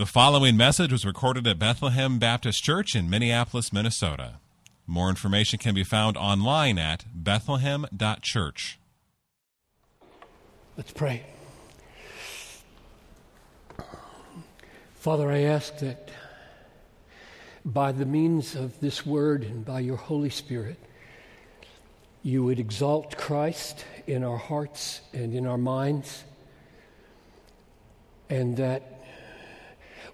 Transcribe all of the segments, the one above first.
The following message was recorded at Bethlehem Baptist Church in Minneapolis, Minnesota. More information can be found online at bethlehem.church. Let's pray. Father, I ask that by the means of this word and by your Holy Spirit, you would exalt Christ in our hearts and in our minds, and that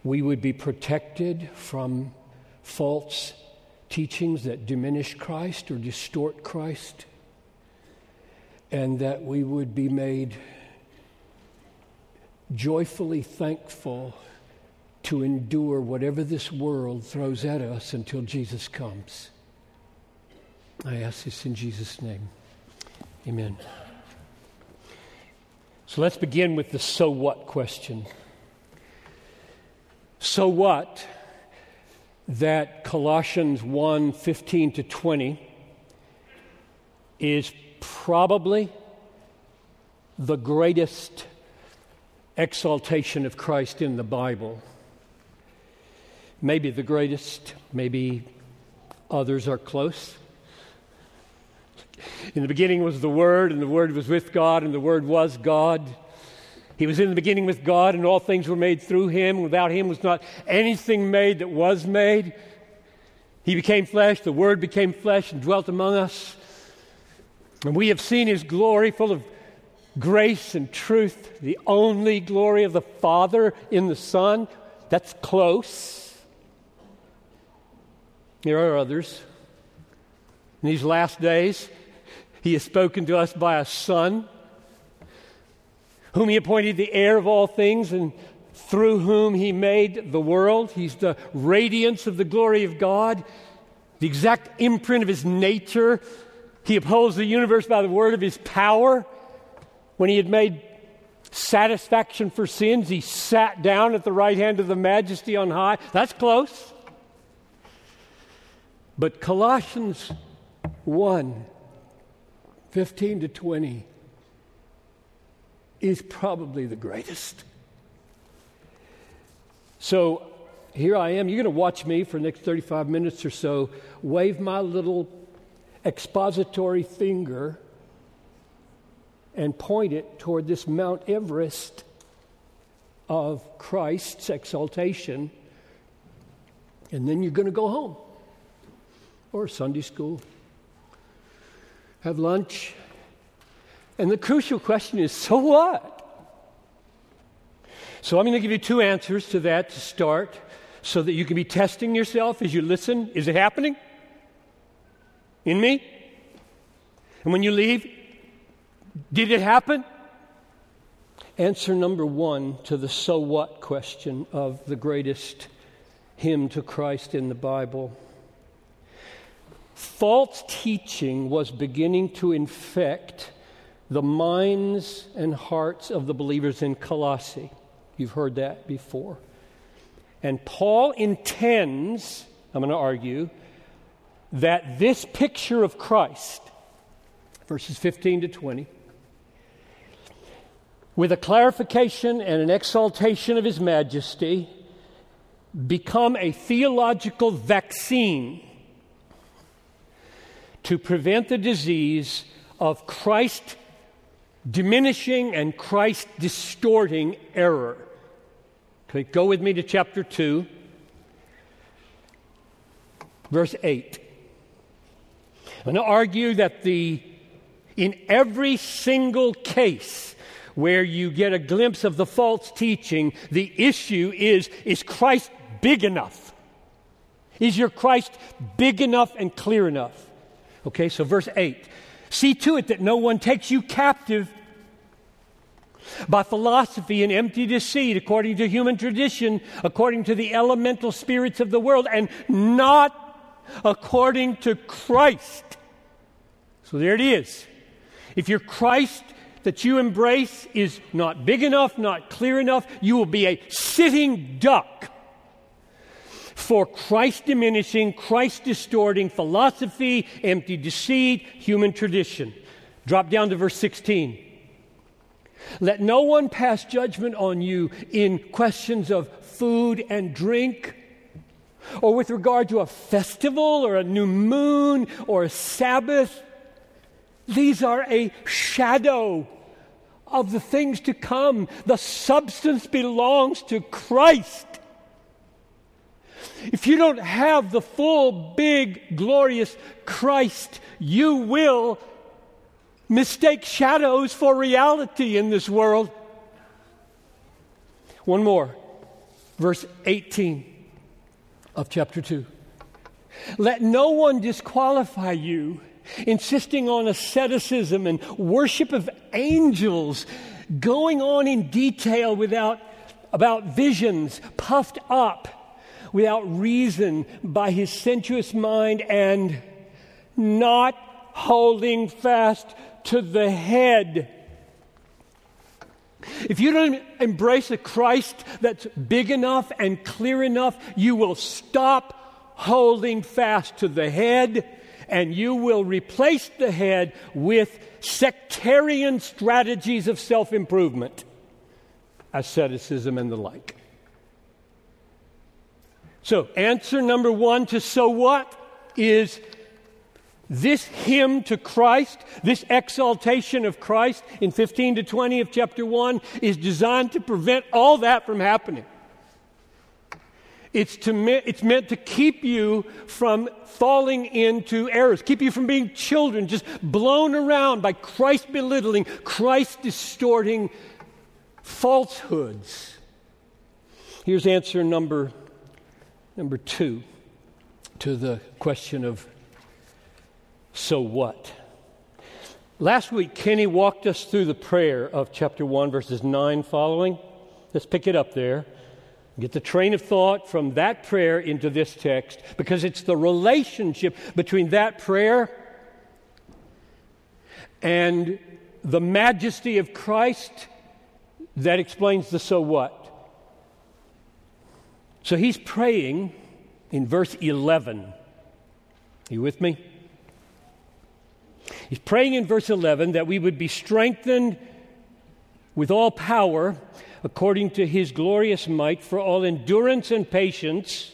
we would be protected from false teachings that diminish Christ or distort Christ, and that we would be made joyfully thankful to endure whatever this world throws at us until Jesus comes. I ask this in Jesus' name. Amen. So let's begin with the so what question. So what that Colossians 1 15 to 20 is probably the greatest exaltation of Christ in the Bible. Maybe the greatest, maybe others are close. In the beginning was the Word, and the Word was with God, and the Word was God. He was in the beginning with God, and all things were made through him. Without him was not anything made that was made. He became flesh, the Word became flesh and dwelt among us. And we have seen his glory full of grace and truth, the only glory of the Father in the Son. That's close. There are others. In these last days, he has spoken to us by a Son whom he appointed the heir of all things and through whom he made the world. He's the radiance of the glory of God, the exact imprint of his nature. He upholds the universe by the word of his power. When he had made satisfaction for sins, he sat down at the right hand of the majesty on high. That's close. But Colossians 1 15 to 20 is probably the greatest. So here I am. You're going to watch me for the next 35 minutes or so wave my little expository finger and point it toward this Mount Everest of Christ's exaltation. And then you're going to go home or Sunday school, have lunch, and the crucial question is so what? So I'm going to give you two answers to that to start so that you can be testing yourself as you listen. Is it happening? In me? And when you leave, did it happen? Answer number one to the so what question of the greatest hymn to Christ in the Bible. False teaching was beginning to infect the minds and hearts of the believers in Colossae. You've heard that before. And Paul intends, I'm going to argue, that this picture of Christ, verses 15 to 20, with a clarification and an exaltation of his majesty, become a theological vaccine to prevent the disease of Christ diminishing and Christ distorting error. Okay, go with me to chapter 2, verse 8. I'm going to argue that the in every single case where you get a glimpse of the false teaching, the issue is is Christ big enough? Is your Christ big enough and clear enough? Okay, so verse 8. See to it that no one takes you captive by philosophy and empty deceit, according to human tradition, according to the elemental spirits of the world, and not according to Christ. So there it is. If your Christ that you embrace is not big enough, not clear enough, you will be a sitting duck for Christ diminishing, Christ distorting philosophy, empty deceit, human tradition. Drop down to verse 16. Let no one pass judgment on you in questions of food and drink, or with regard to a festival, or a new moon, or a Sabbath. These are a shadow of the things to come. The substance belongs to Christ. If you don't have the full, big, glorious Christ, you will mistake shadows for reality in this world. One more, verse 18 of chapter 2. Let no one disqualify you, insisting on asceticism and worship of angels, going on in detail without about visions, puffed up without reason by his sensuous mind and not holding fast to the head. If you don't embrace a Christ that's big enough and clear enough, you will stop holding fast to the head and you will replace the head with sectarian strategies of self improvement, asceticism, and the like. So, answer number one to so what is this hymn to Christ, this exaltation of Christ in 15 to 20 of chapter 1 is designed to prevent all that from happening. It's, to, it's meant to keep you from falling into errors, keep you from being children just blown around by Christ belittling, Christ distorting falsehoods. Here's answer number, number two to the question of so what? Last week, Kenny walked us through the prayer of chapter 1, verses 9 following. Let's pick it up there. Get the train of thought from that prayer into this text because it's the relationship between that prayer and the majesty of Christ that explains the so what. So he's praying in verse 11. Are you with me? He's praying in verse 11 that we would be strengthened with all power according to his glorious might for all endurance and patience.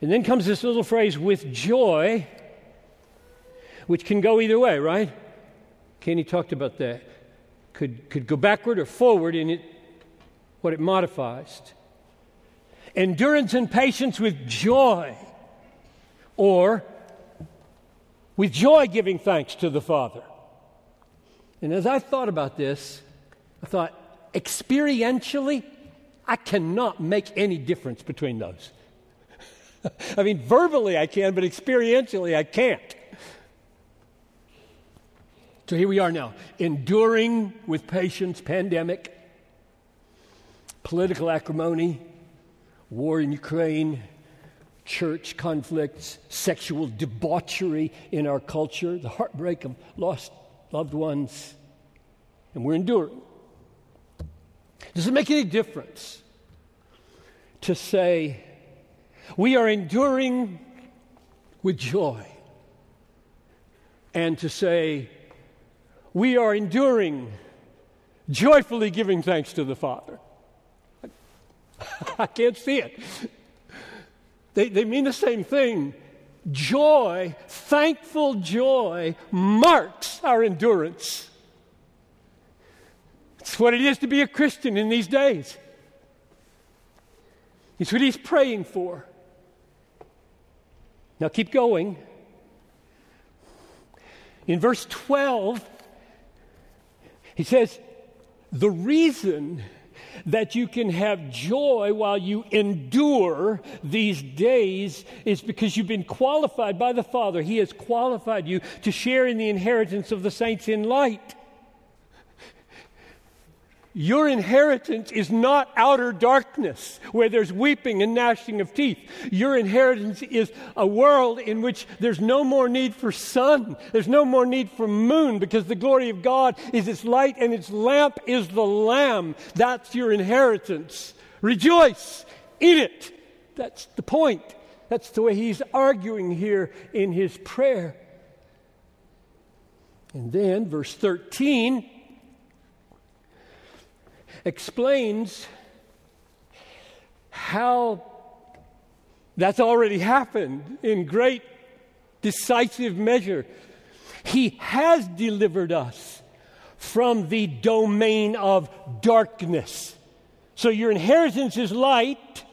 And then comes this little phrase, with joy, which can go either way, right? Kenny talked about that. Could, could go backward or forward in it, what it modifies. Endurance and patience with joy, or with joy giving thanks to the Father. And as I thought about this, I thought, experientially, I cannot make any difference between those. I mean, verbally I can, but experientially I can't. So here we are now, enduring with patience pandemic, political acrimony, war in Ukraine, church conflicts, sexual debauchery in our culture, the heartbreak of lost loved ones, and we're enduring. Does it make any difference to say, we are enduring with joy, and to say, we are enduring joyfully giving thanks to the Father? I can't see it. They, they mean the same thing. Joy, thankful joy, marks our endurance. It's what it is to be a Christian in these days. It's what he's praying for. Now keep going. In verse 12, he says, The reason that you can have joy while you endure these days is because you've been qualified by the Father. He has qualified you to share in the inheritance of the saints in light. Your inheritance is not outer darkness where there's weeping and gnashing of teeth. Your inheritance is a world in which there's no more need for sun. There's no more need for moon because the glory of God is its light and its lamp is the Lamb. That's your inheritance. Rejoice in it. That's the point. That's the way he's arguing here in his prayer. And then, verse 13 explains how that's already happened in great decisive measure. He has delivered us from the domain of darkness. So your inheritance is light.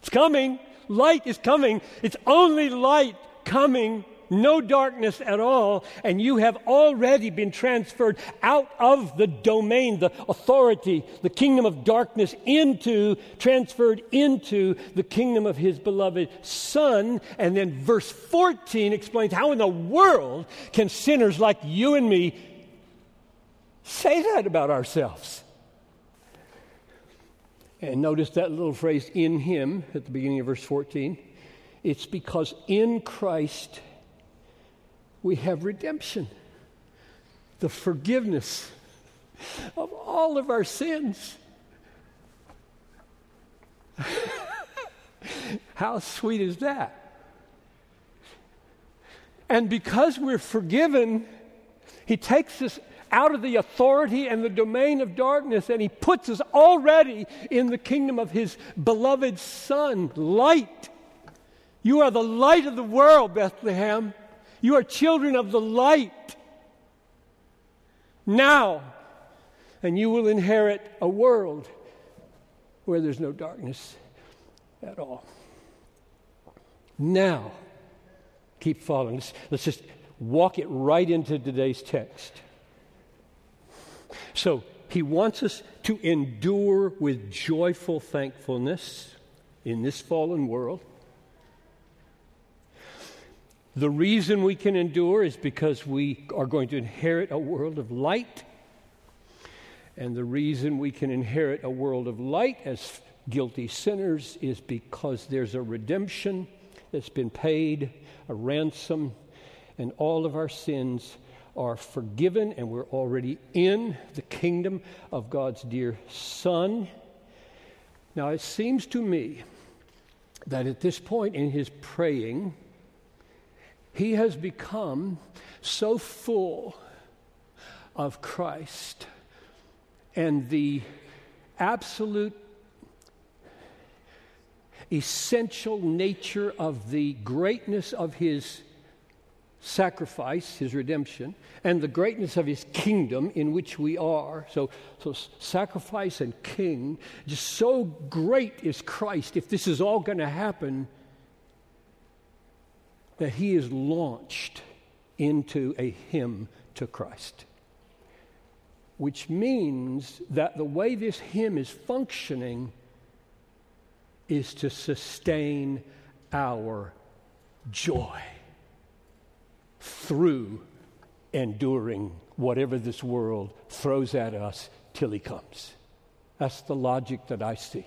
It's coming. Light is coming. It's only light coming no darkness at all, and you have already been transferred out of the domain, the authority, the kingdom of darkness, into, transferred into the kingdom of his beloved Son. And then verse 14 explains how in the world can sinners like you and me say that about ourselves? And notice that little phrase, in him, at the beginning of verse 14. It's because in Christ we have redemption, the forgiveness of all of our sins. How sweet is that? And because we're forgiven, He takes us out of the authority and the domain of darkness and He puts us already in the kingdom of His beloved Son, light. You are the light of the world, Bethlehem. You are children of the light now, and you will inherit a world where there's no darkness at all. Now, keep following. Let's, let's just walk it right into today's text. So, he wants us to endure with joyful thankfulness in this fallen world. The reason we can endure is because we are going to inherit a world of light. And the reason we can inherit a world of light as guilty sinners is because there's a redemption that's been paid, a ransom, and all of our sins are forgiven, and we're already in the kingdom of God's dear Son. Now, it seems to me that at this point in his praying, he has become so full of Christ and the absolute essential nature of the greatness of his sacrifice, his redemption, and the greatness of his kingdom in which we are. So, so sacrifice and king, just so great is Christ. If this is all going to happen, that he is launched into a hymn to Christ. Which means that the way this hymn is functioning is to sustain our joy through enduring whatever this world throws at us till he comes. That's the logic that I see.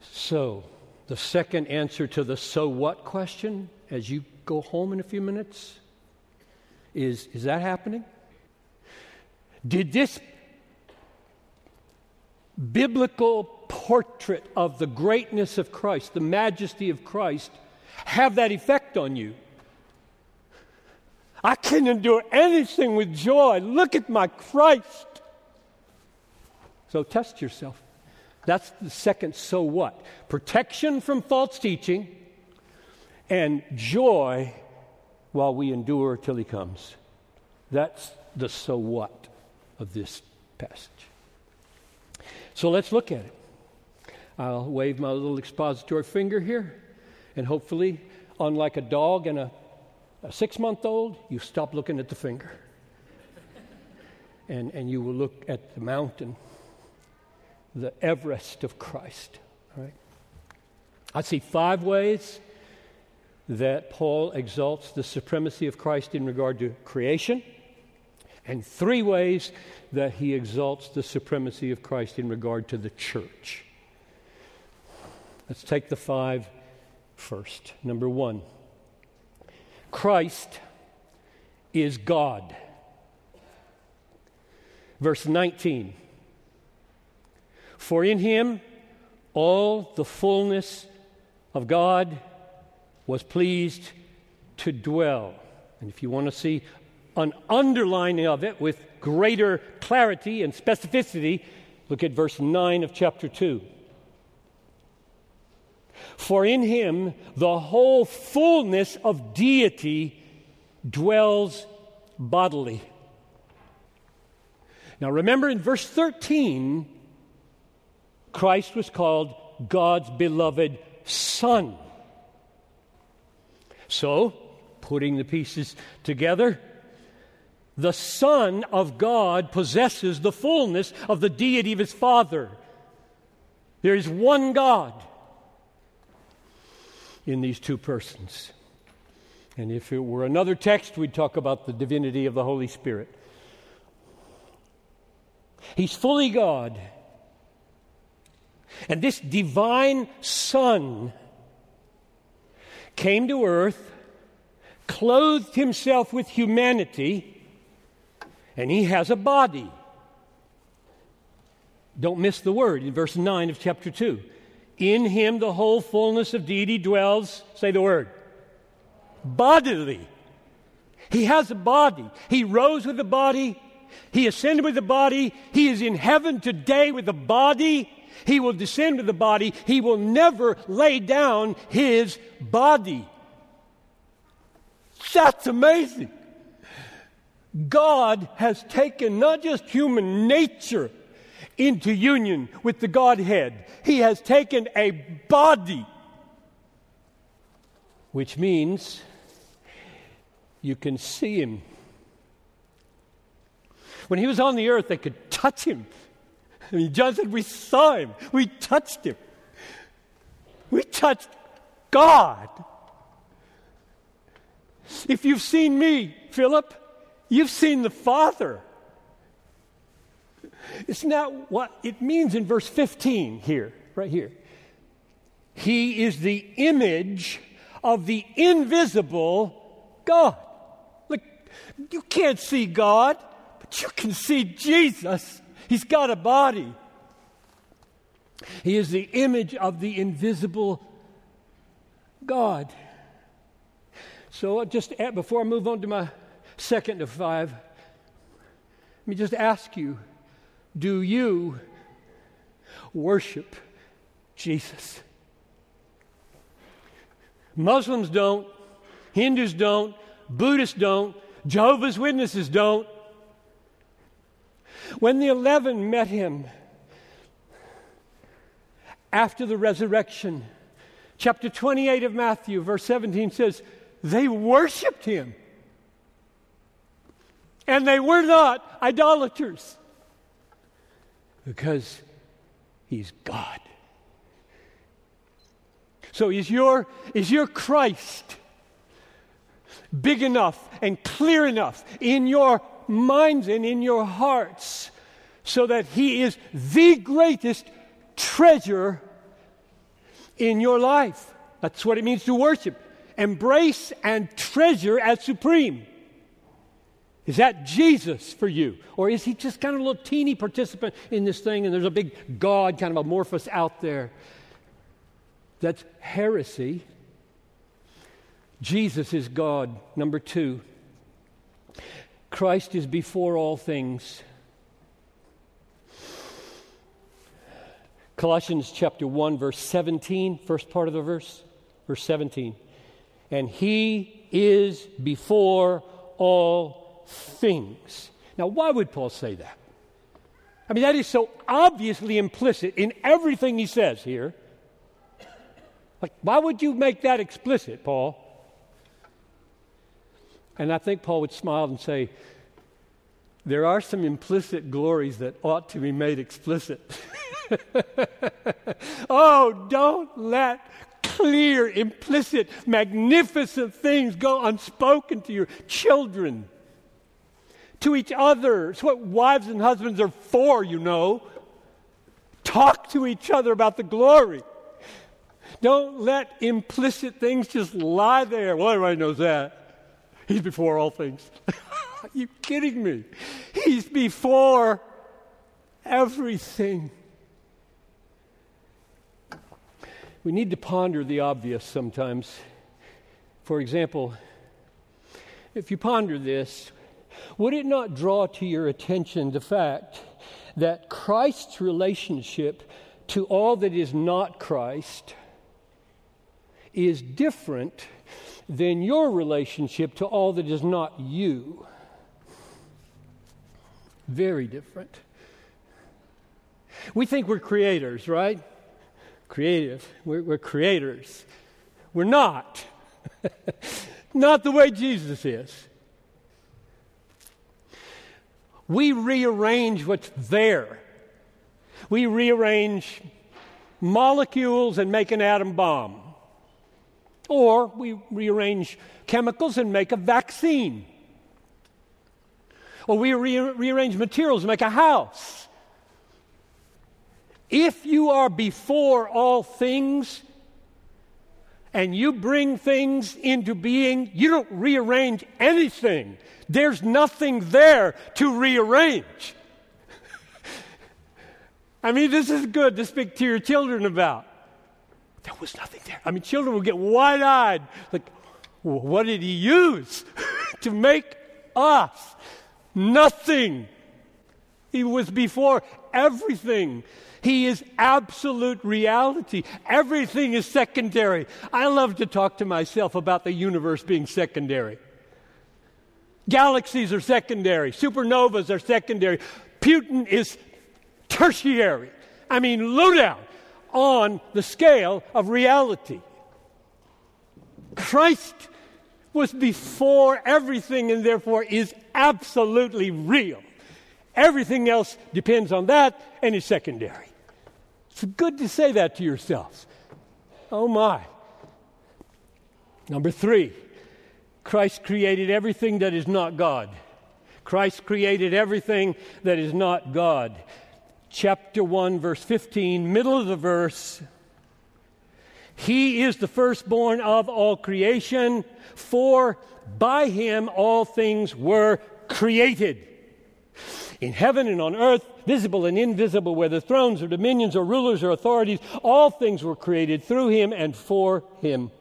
So, the second answer to the so what question as you go home in a few minutes is is that happening? Did this biblical portrait of the greatness of Christ, the majesty of Christ, have that effect on you? I can endure anything with joy. Look at my Christ. So test yourself. That's the second so what? Protection from false teaching and joy while we endure till he comes. That's the so what of this passage. So let's look at it. I'll wave my little expository finger here, and hopefully, unlike a dog and a, a six month old, you stop looking at the finger. and, and you will look at the mountain the Everest of Christ. Right? I see five ways that Paul exalts the supremacy of Christ in regard to creation, and three ways that he exalts the supremacy of Christ in regard to the church. Let's take the five first. Number one Christ is God. Verse 19. For in him all the fullness of God was pleased to dwell. And if you want to see an underlining of it with greater clarity and specificity, look at verse 9 of chapter 2. For in him the whole fullness of deity dwells bodily. Now remember in verse 13, Christ was called God's beloved Son. So, putting the pieces together, the Son of God possesses the fullness of the deity of his Father. There is one God in these two persons. And if it were another text, we'd talk about the divinity of the Holy Spirit. He's fully God. And this divine Son came to earth, clothed himself with humanity, and he has a body. Don't miss the word in verse 9 of chapter 2. In him the whole fullness of deity dwells, say the word, bodily. He has a body. He rose with a body. He ascended with a body. He is in heaven today with a body. He will descend to the body. He will never lay down his body. That's amazing. God has taken not just human nature into union with the Godhead, He has taken a body, which means you can see Him. When He was on the earth, they could touch Him. I mean, John said, We saw Him, we touched Him, we touched God. If you've seen me, Philip, you've seen the Father. It's not what it means in verse 15 here, right here? He is the image of the invisible God. Look, you can't see God, but you can see Jesus. He's got a body. He is the image of the invisible God. So, uh, just before I move on to my second of five, let me just ask you do you worship Jesus? Muslims don't, Hindus don't, Buddhists don't, Jehovah's Witnesses don't. When the eleven met him after the resurrection, chapter 28 of Matthew, verse 17 says, they worshiped him. And they were not idolaters because he's God. So is your, is your Christ big enough and clear enough in your minds and in your hearts so that he is the greatest treasure in your life? That's what it means to worship. Embrace and treasure as supreme. Is that Jesus for you? Or is he just kind of a little teeny participant in this thing and there's a big God kind of amorphous out there? That's heresy. Jesus is God. Number two, Christ is before all things. Colossians chapter 1, verse 17, first part of the verse, verse 17. And he is before all things. Now, why would Paul say that? I mean, that is so obviously implicit in everything he says here. Like, why would you make that explicit, Paul? And I think Paul would smile and say, There are some implicit glories that ought to be made explicit. oh, don't let clear, implicit, magnificent things go unspoken to your children to each other. It's what wives and husbands are for, you know. Talk to each other about the glory. Don't let implicit things just lie there. Well, everybody knows that. He's before all things. Are you kidding me? He's before everything. We need to ponder the obvious sometimes. For example, if you ponder this, Would it not draw to your attention the fact that Christ's relationship to all that is not Christ is different than your relationship to all that is not you? Very different. We think we're creators, right? Creative. We're, we're creators. We're not. not the way Jesus is. We rearrange what's there. We rearrange molecules and make an atom bomb. Or we rearrange chemicals and make a vaccine. Or we re- rearrange materials and make a house. If you are before all things and you bring things into being, you don't rearrange anything. There's nothing there to rearrange. I mean, this is good to speak to your children about. There was nothing there. I mean, children will get wide eyed. Like, what did he use to make us? Nothing. He was before everything. He is absolute reality. Everything is secondary. I love to talk to myself about the universe being secondary. Galaxies are secondary, supernovas are secondary. Putin is tertiary. I mean, low down on the scale of reality. Christ was before everything and therefore is absolutely real. Everything else depends on that and is secondary. It's good to say that to yourself. Oh my. Number three, Christ created everything that is not God. Christ created everything that is not God chapter 1, verse 15, middle of the verse. He is the firstborn of all creation, for by him all things were created. In heaven and on earth, visible and invisible, whether thrones or dominions or rulers or authorities, all things were created through him and for him.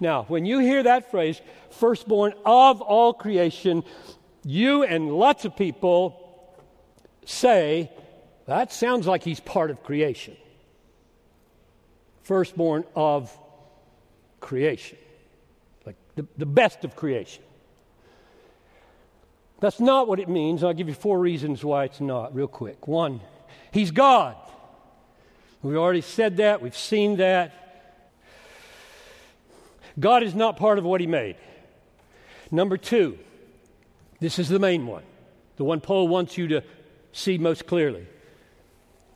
Now, when you hear that phrase, firstborn of all creation, you and lots of people say, that sounds like he's part of creation. Firstborn of creation, like the, the best of creation. That's not what it means. I'll give you four reasons why it's not, real quick. One, he's God. We've already said that, we've seen that. God is not part of what he made. Number two, this is the main one, the one Paul wants you to see most clearly.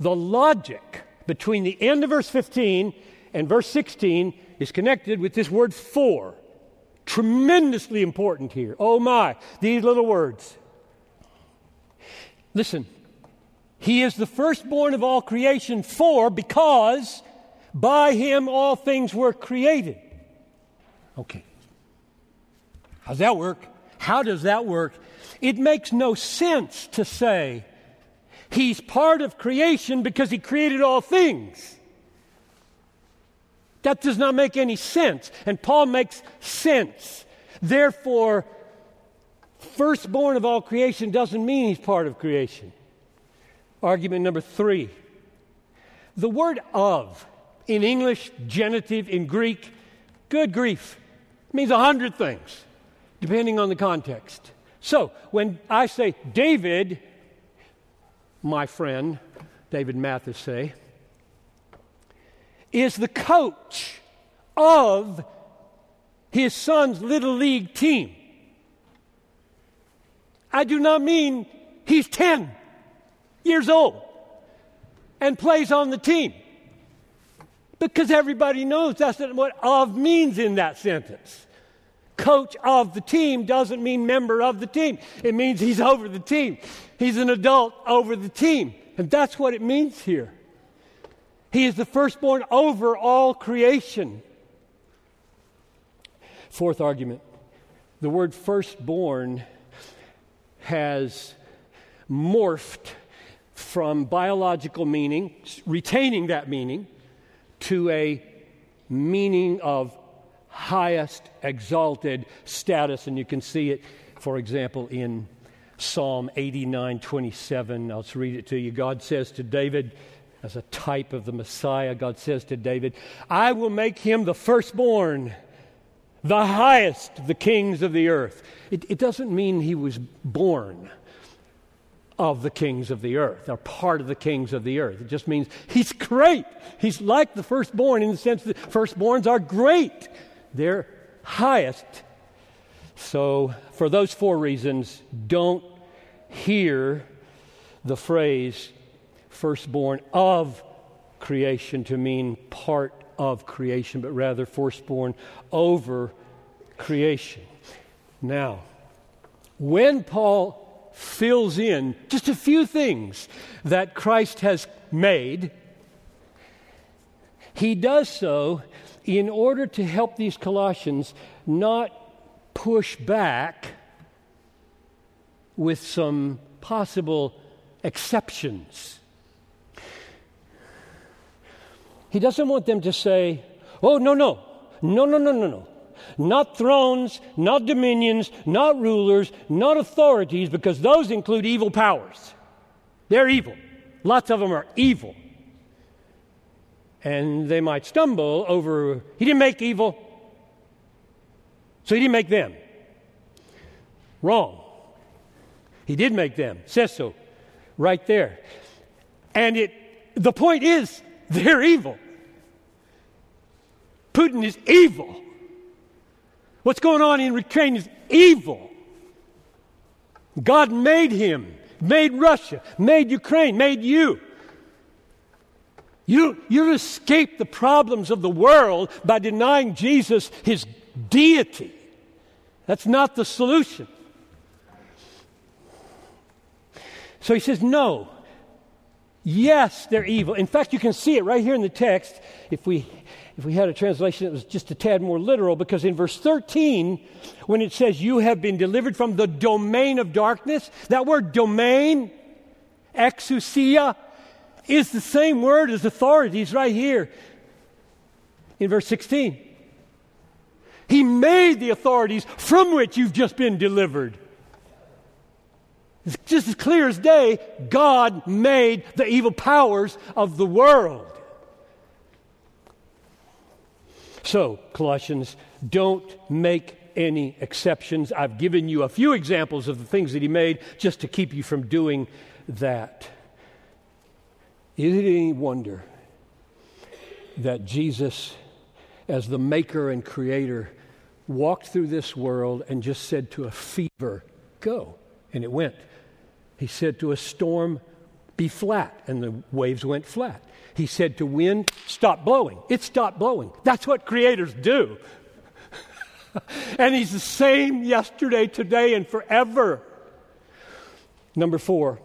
The logic between the end of verse 15 and verse 16 is connected with this word for. Tremendously important here. Oh my, these little words. Listen, he is the firstborn of all creation, for because by him all things were created. Okay. How's that work? How does that work? It makes no sense to say He's part of creation because He created all things. That does not make any sense. And Paul makes sense. Therefore, firstborn of all creation doesn't mean he's part of creation. Argument number three the word of in English, genitive, in Greek, good grief, means a hundred things, depending on the context. So when I say David my friend David Mathis say, is the coach of his son's little league team. I do not mean he's 10 years old and plays on the team. Because everybody knows that's what of means in that sentence. Coach of the team doesn't mean member of the team. It means he's over the team. He's an adult over the team. And that's what it means here. He is the firstborn over all creation. Fourth argument the word firstborn has morphed from biological meaning, retaining that meaning, to a meaning of highest exalted status. And you can see it, for example, in Psalm 89 27. I'll read it to you. God says to David, as a type of the Messiah, God says to David, I will make him the firstborn, the highest of the kings of the earth. It, it doesn't mean he was born of the kings of the earth, or part of the kings of the earth. It just means he's great. He's like the firstborn in the sense that firstborns are great. They're highest. So, for those four reasons, don't hear the phrase firstborn of creation to mean part of creation, but rather firstborn over creation. Now, when Paul fills in just a few things that Christ has made, he does so in order to help these Colossians not push back with some possible exceptions. He doesn't want them to say, oh, no, no, no, no, no, no, no. Not thrones, not dominions, not rulers, not authorities, because those include evil powers. They're evil. Lots of them are evil. And they might stumble over, he didn't make evil, so he didn't make them. Wrong. He did make them. Says so. Right there. And it the point is they're evil. Putin is evil. What's going on in Ukraine is evil. God made him, made Russia, made Ukraine, made you. You, you escape the problems of the world by denying Jesus his deity. That's not the solution. So he says, No. Yes, they're evil. In fact, you can see it right here in the text if we if we had a translation that was just a tad more literal, because in verse 13, when it says, You have been delivered from the domain of darkness, that word domain, exousia, is the same word as authorities right here in verse 16. He made the authorities from which you've just been delivered. It's just as clear as day, God made the evil powers of the world. So, Colossians, don't make any exceptions. I've given you a few examples of the things that he made just to keep you from doing that. Is it any wonder that Jesus, as the maker and creator, walked through this world and just said to a fever, Go, and it went. He said to a storm, Be flat, and the waves went flat. He said to wind, stop blowing. It stopped blowing. That's what creators do. and He's the same yesterday, today, and forever. Number four,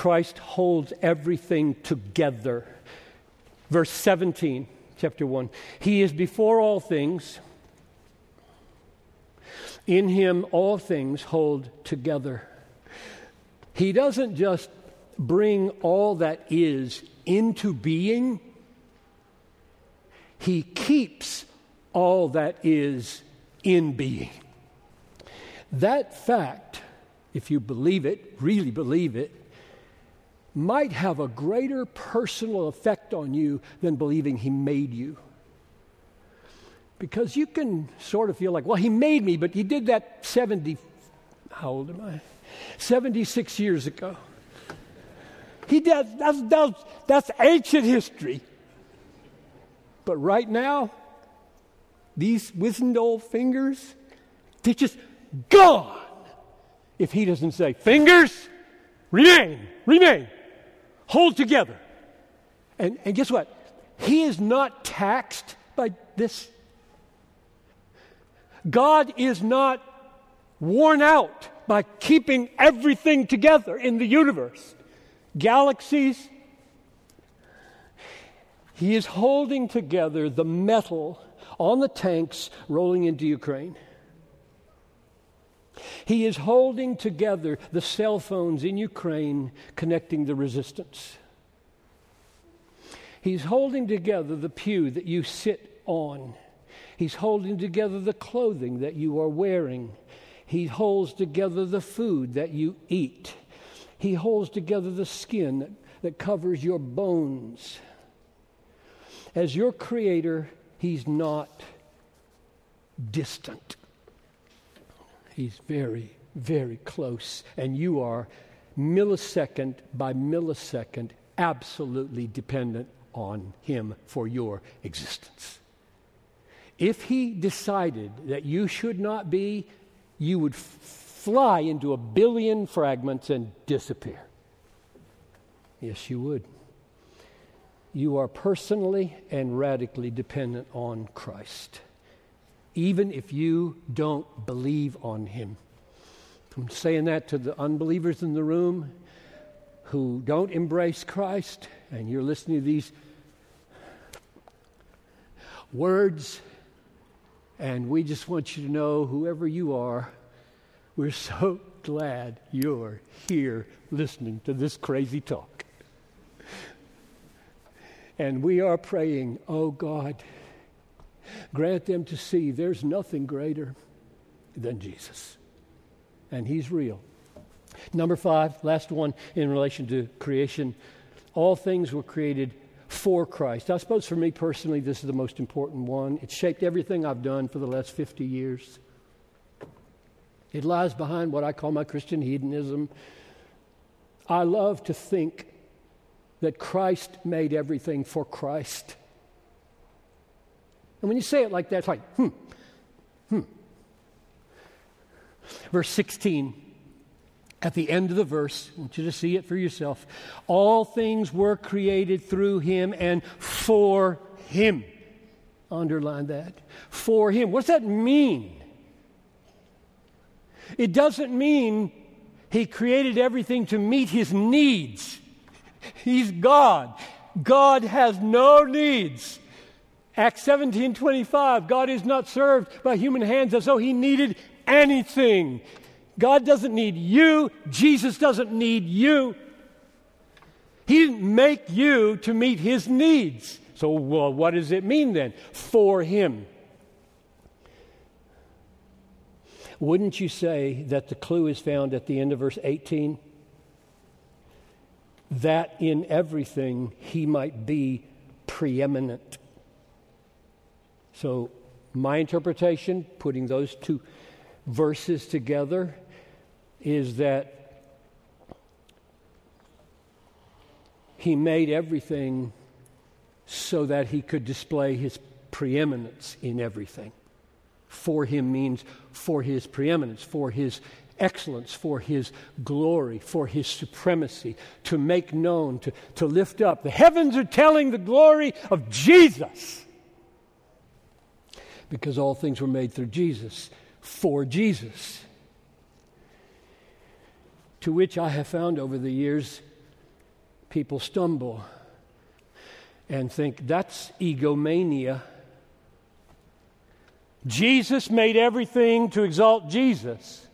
Christ holds everything together. Verse 17, chapter 1. He is before all things. In him, all things hold together. He doesn't just bring all that is into being, He keeps all that is in being. That fact, if you believe it, really believe it, might have a greater personal effect on you than believing He made you. Because you can sort of feel like, well, He made me, but He did that 70, how old am I? 76 years ago. He does, that's, that's, that's ancient history. But right now, these wizened old fingers, they're just gone. If he doesn't say, fingers, remain, remain, hold together. And, and guess what? He is not taxed by this. God is not worn out by keeping everything together in the universe galaxies. He is holding together the metal on the tanks rolling into Ukraine. He is holding together the cell phones in Ukraine connecting the resistance. He's holding together the pew that you sit on. He's holding together the clothing that you are wearing. He holds together the food that you eat. He holds together the skin that, that covers your bones. As your creator, He's not distant. He's very, very close. And you are millisecond by millisecond absolutely dependent on Him for your existence. If He decided that you should not be, you would f- fly into a billion fragments and disappear. Yes, you would. You are personally and radically dependent on Christ, even if you don't believe on Him. I'm saying that to the unbelievers in the room who don't embrace Christ, and you're listening to these words, and we just want you to know, whoever you are, we're so glad you're here listening to this crazy talk. And we are praying, oh God, grant them to see there's nothing greater than Jesus. And He's real. Number five, last one in relation to creation. All things were created for Christ. I suppose for me personally, this is the most important one. It shaped everything I've done for the last 50 years. It lies behind what I call my Christian hedonism. I love to think that Christ made everything for Christ. And when you say it like that, it's like, hmm, hmm. Verse 16 at the end of the verse, I want you to see it for yourself. All things were created through him and for him. Underline that. For him. What does that mean? It doesn't mean he created everything to meet his needs. He's God. God has no needs. Acts 17 25, God is not served by human hands as though he needed anything. God doesn't need you. Jesus doesn't need you. He didn't make you to meet his needs. So, well, what does it mean then? For him. Wouldn't you say that the clue is found at the end of verse 18? That in everything he might be preeminent. So, my interpretation, putting those two verses together, is that he made everything so that he could display his preeminence in everything. For him means for his preeminence, for his excellence, for his glory, for his supremacy, to make known, to, to lift up. The heavens are telling the glory of Jesus because all things were made through Jesus, for Jesus to which I have found over the years people stumble and think that's egomania. Jesus made everything to exalt Jesus.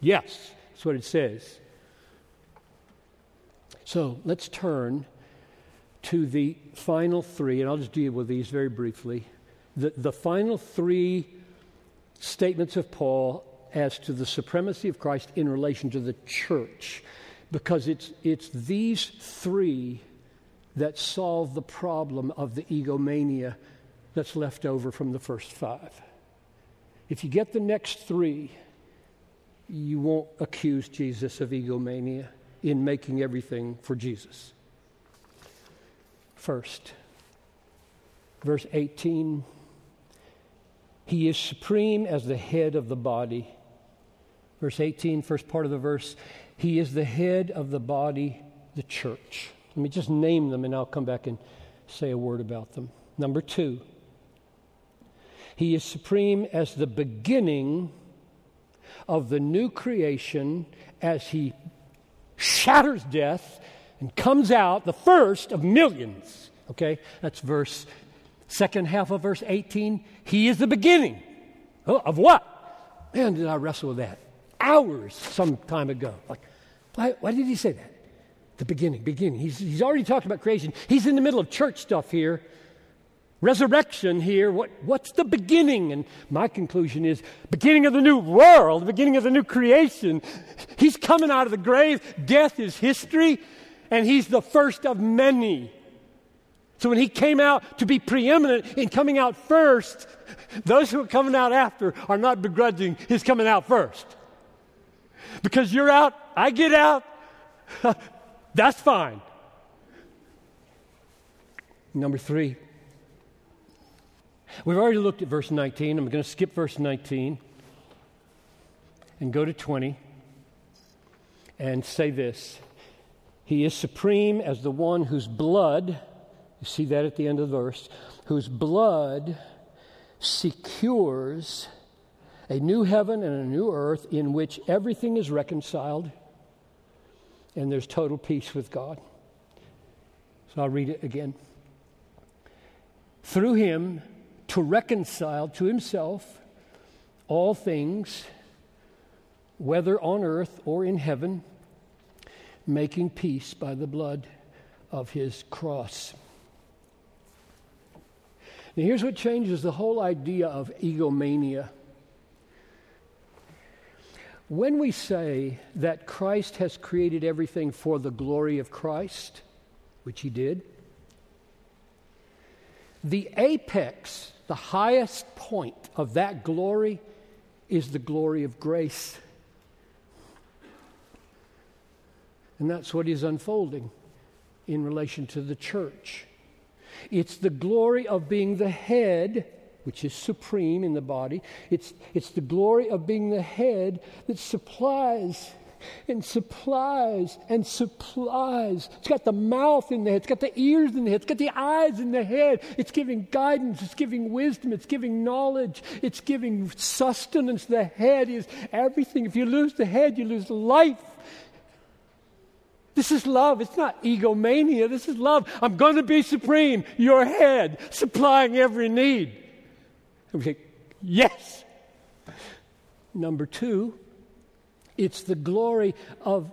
Yes, that's what it says. So let's turn to the final three, and I'll just deal with these very briefly. The, the final three statements of Paul as to the supremacy of Christ in relation to the church, because it's, it's these three that solve the problem of the egomania that's left over from the first five. If you get the next three, you won't accuse Jesus of egomania in making everything for Jesus. First, verse 18 He is supreme as the head of the body Verse 18, first part of the verse, he is the head of the body, the church. Let me just name them and I'll come back and say a word about them. Number two, he is supreme as the beginning of the new creation as he shatters death and comes out the first of millions. Okay, that's verse, second half of verse 18. He is the beginning. Oh, of what? Man, did I wrestle with that hours some time ago. Like, why, why did he say that? The beginning, beginning. He's, he's already talked about creation. He's in the middle of church stuff here. resurrection here, what, what's the beginning? And my conclusion is beginning of the new world, beginning of the new creation. He's coming out of the grave. Death is history, and he's the first of many. So when he came out to be preeminent in coming out first, those who are coming out after are not begrudging his coming out first. Because you're out, I get out, that's fine. Number three, we've already looked at verse 19. I'm going to skip verse 19 and go to 20 and say this He is supreme as the one whose blood, you see that at the end of the verse, whose blood secures a new heaven and a new earth in which everything is reconciled and there's total peace with God. So I'll read it again. Through him to reconcile to himself all things, whether on earth or in heaven, making peace by the blood of his cross. Now, here's what changes the whole idea of egomania. When we say that Christ has created everything for the glory of Christ, which he did, the apex, the highest point of that glory is the glory of grace. And that's what is unfolding in relation to the church. It's the glory of being the head which is supreme in the body. It's, it's the glory of being the head that supplies and supplies and supplies. It's got the mouth in the head, it's got the ears in the head, it's got the eyes in the head. It's giving guidance, it's giving wisdom, it's giving knowledge, it's giving sustenance. The head is everything. If you lose the head, you lose life. This is love. It's not egomania. This is love. I'm going to be supreme. Your head, supplying every need. And we say, yes. Number two, it's the glory of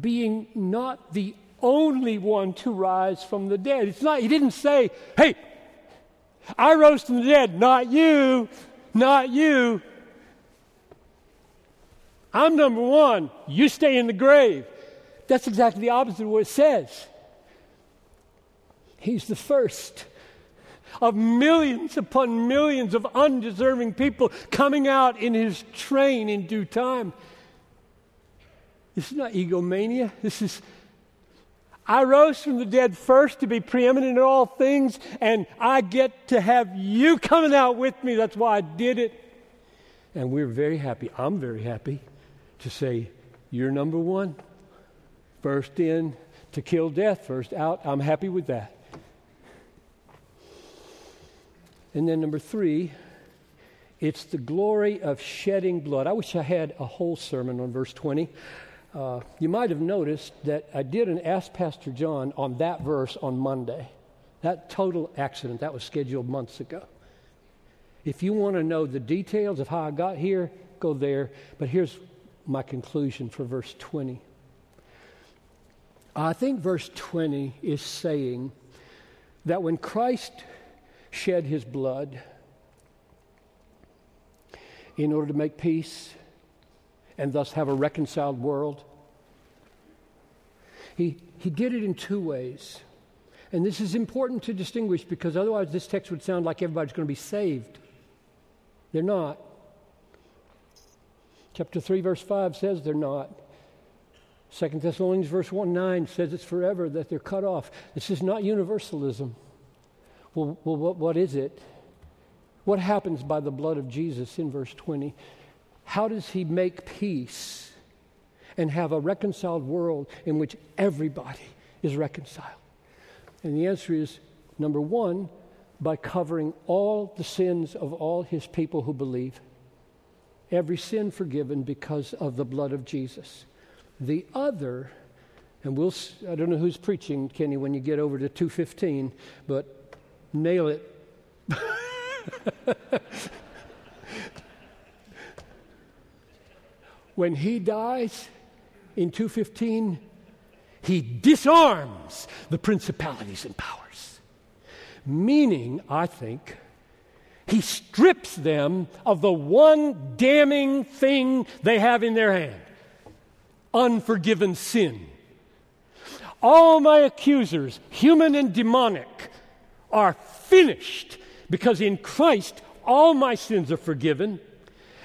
being not the only one to rise from the dead. It's not, he didn't say, hey, I rose from the dead, not you, not you. I'm number one, you stay in the grave. That's exactly the opposite of what it says. He's the first of millions upon millions of undeserving people coming out in his train in due time. This is not egomania. This is, I rose from the dead first to be preeminent in all things, and I get to have you coming out with me. That's why I did it. And we're very happy. I'm very happy to say, You're number one. First in to kill death, first out. I'm happy with that. And then number three, it's the glory of shedding blood. I wish I had a whole sermon on verse 20. Uh, you might have noticed that I did an Ask Pastor John on that verse on Monday. That total accident, that was scheduled months ago. If you want to know the details of how I got here, go there. But here's my conclusion for verse 20. I think verse 20 is saying that when Christ shed his blood in order to make peace and thus have a reconciled world. He, he did it in two ways. And this is important to distinguish because otherwise this text would sound like everybody's going to be saved. They're not. Chapter 3, verse 5 says they're not. Second Thessalonians verse 1 9 says it's forever that they're cut off. This is not universalism. Well, well what, what is it? What happens by the blood of Jesus in verse 20? How does he make peace and have a reconciled world in which everybody is reconciled? And the answer is number one, by covering all the sins of all his people who believe. Every sin forgiven because of the blood of Jesus. The other, and we'll, I don't know who's preaching, Kenny, when you get over to 215, but Nail it. when he dies in 215, he disarms the principalities and powers, Meaning, I think, he strips them of the one damning thing they have in their hand unforgiven sin. All my accusers, human and demonic, are finished because in Christ all my sins are forgiven.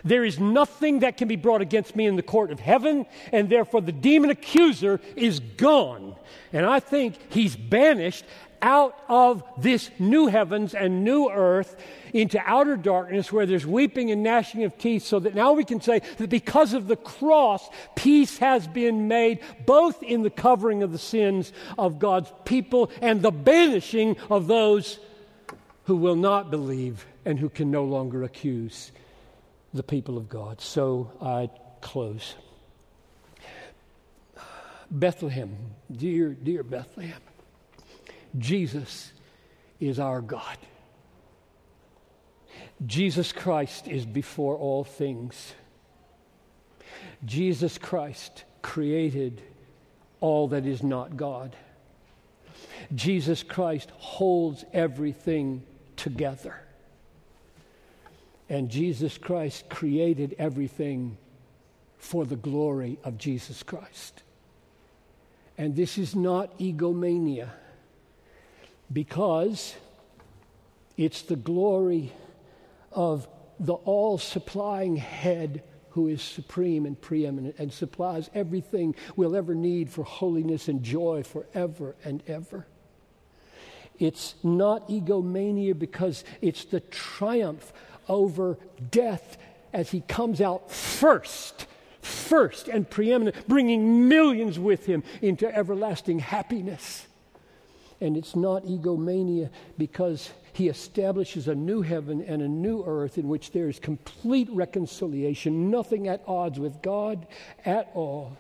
There is nothing that can be brought against me in the court of heaven, and therefore the demon accuser is gone. And I think he's banished out of this new heavens and new earth into outer darkness where there's weeping and gnashing of teeth, so that now we can say that because of the cross, peace has been made both in the covering of the sins of God's people and the banishing of those who will not believe and who can no longer accuse the people of God. So I close. Bethlehem, dear, dear Bethlehem, Jesus is our God. Jesus Christ is before all things. Jesus Christ created all that is not God. Jesus Christ holds everything together. And Jesus Christ created everything for the glory of Jesus Christ. And this is not egomania because it's the glory of the all supplying head who is supreme and preeminent and supplies everything we'll ever need for holiness and joy forever and ever. It's not egomania because it's the triumph over death as he comes out first, first and preeminent, bringing millions with him into everlasting happiness. And it's not egomania because he establishes a new heaven and a new earth in which there is complete reconciliation, nothing at odds with God at all.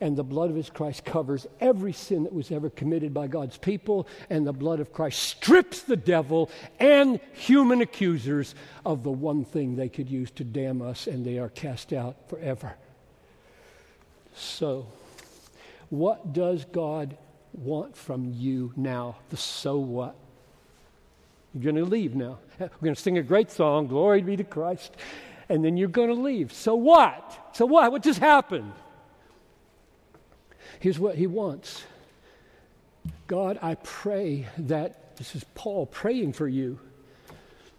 And the blood of his Christ covers every sin that was ever committed by God's people, and the blood of Christ strips the devil and human accusers of the one thing they could use to damn us, and they are cast out forever. So, what does God want from you now? The so what? You're going to leave now. We're going to sing a great song, Glory be to Christ, and then you're going to leave. So what? So what? What just happened? Here's what he wants God, I pray that, this is Paul praying for you,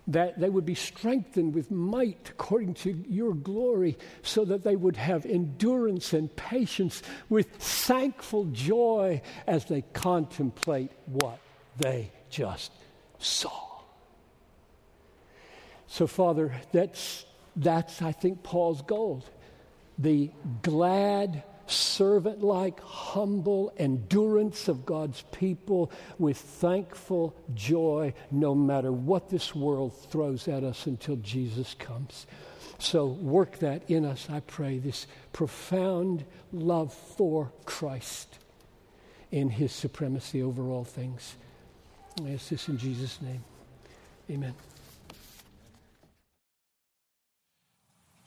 that they would be strengthened with might according to your glory, so that they would have endurance and patience with thankful joy as they contemplate what they just saw. So, Father, that's, that's I think, Paul's goal. The glad, servant like, humble endurance of God's people with thankful joy, no matter what this world throws at us until Jesus comes. So, work that in us, I pray, this profound love for Christ in his supremacy over all things. I ask this in Jesus' name. Amen.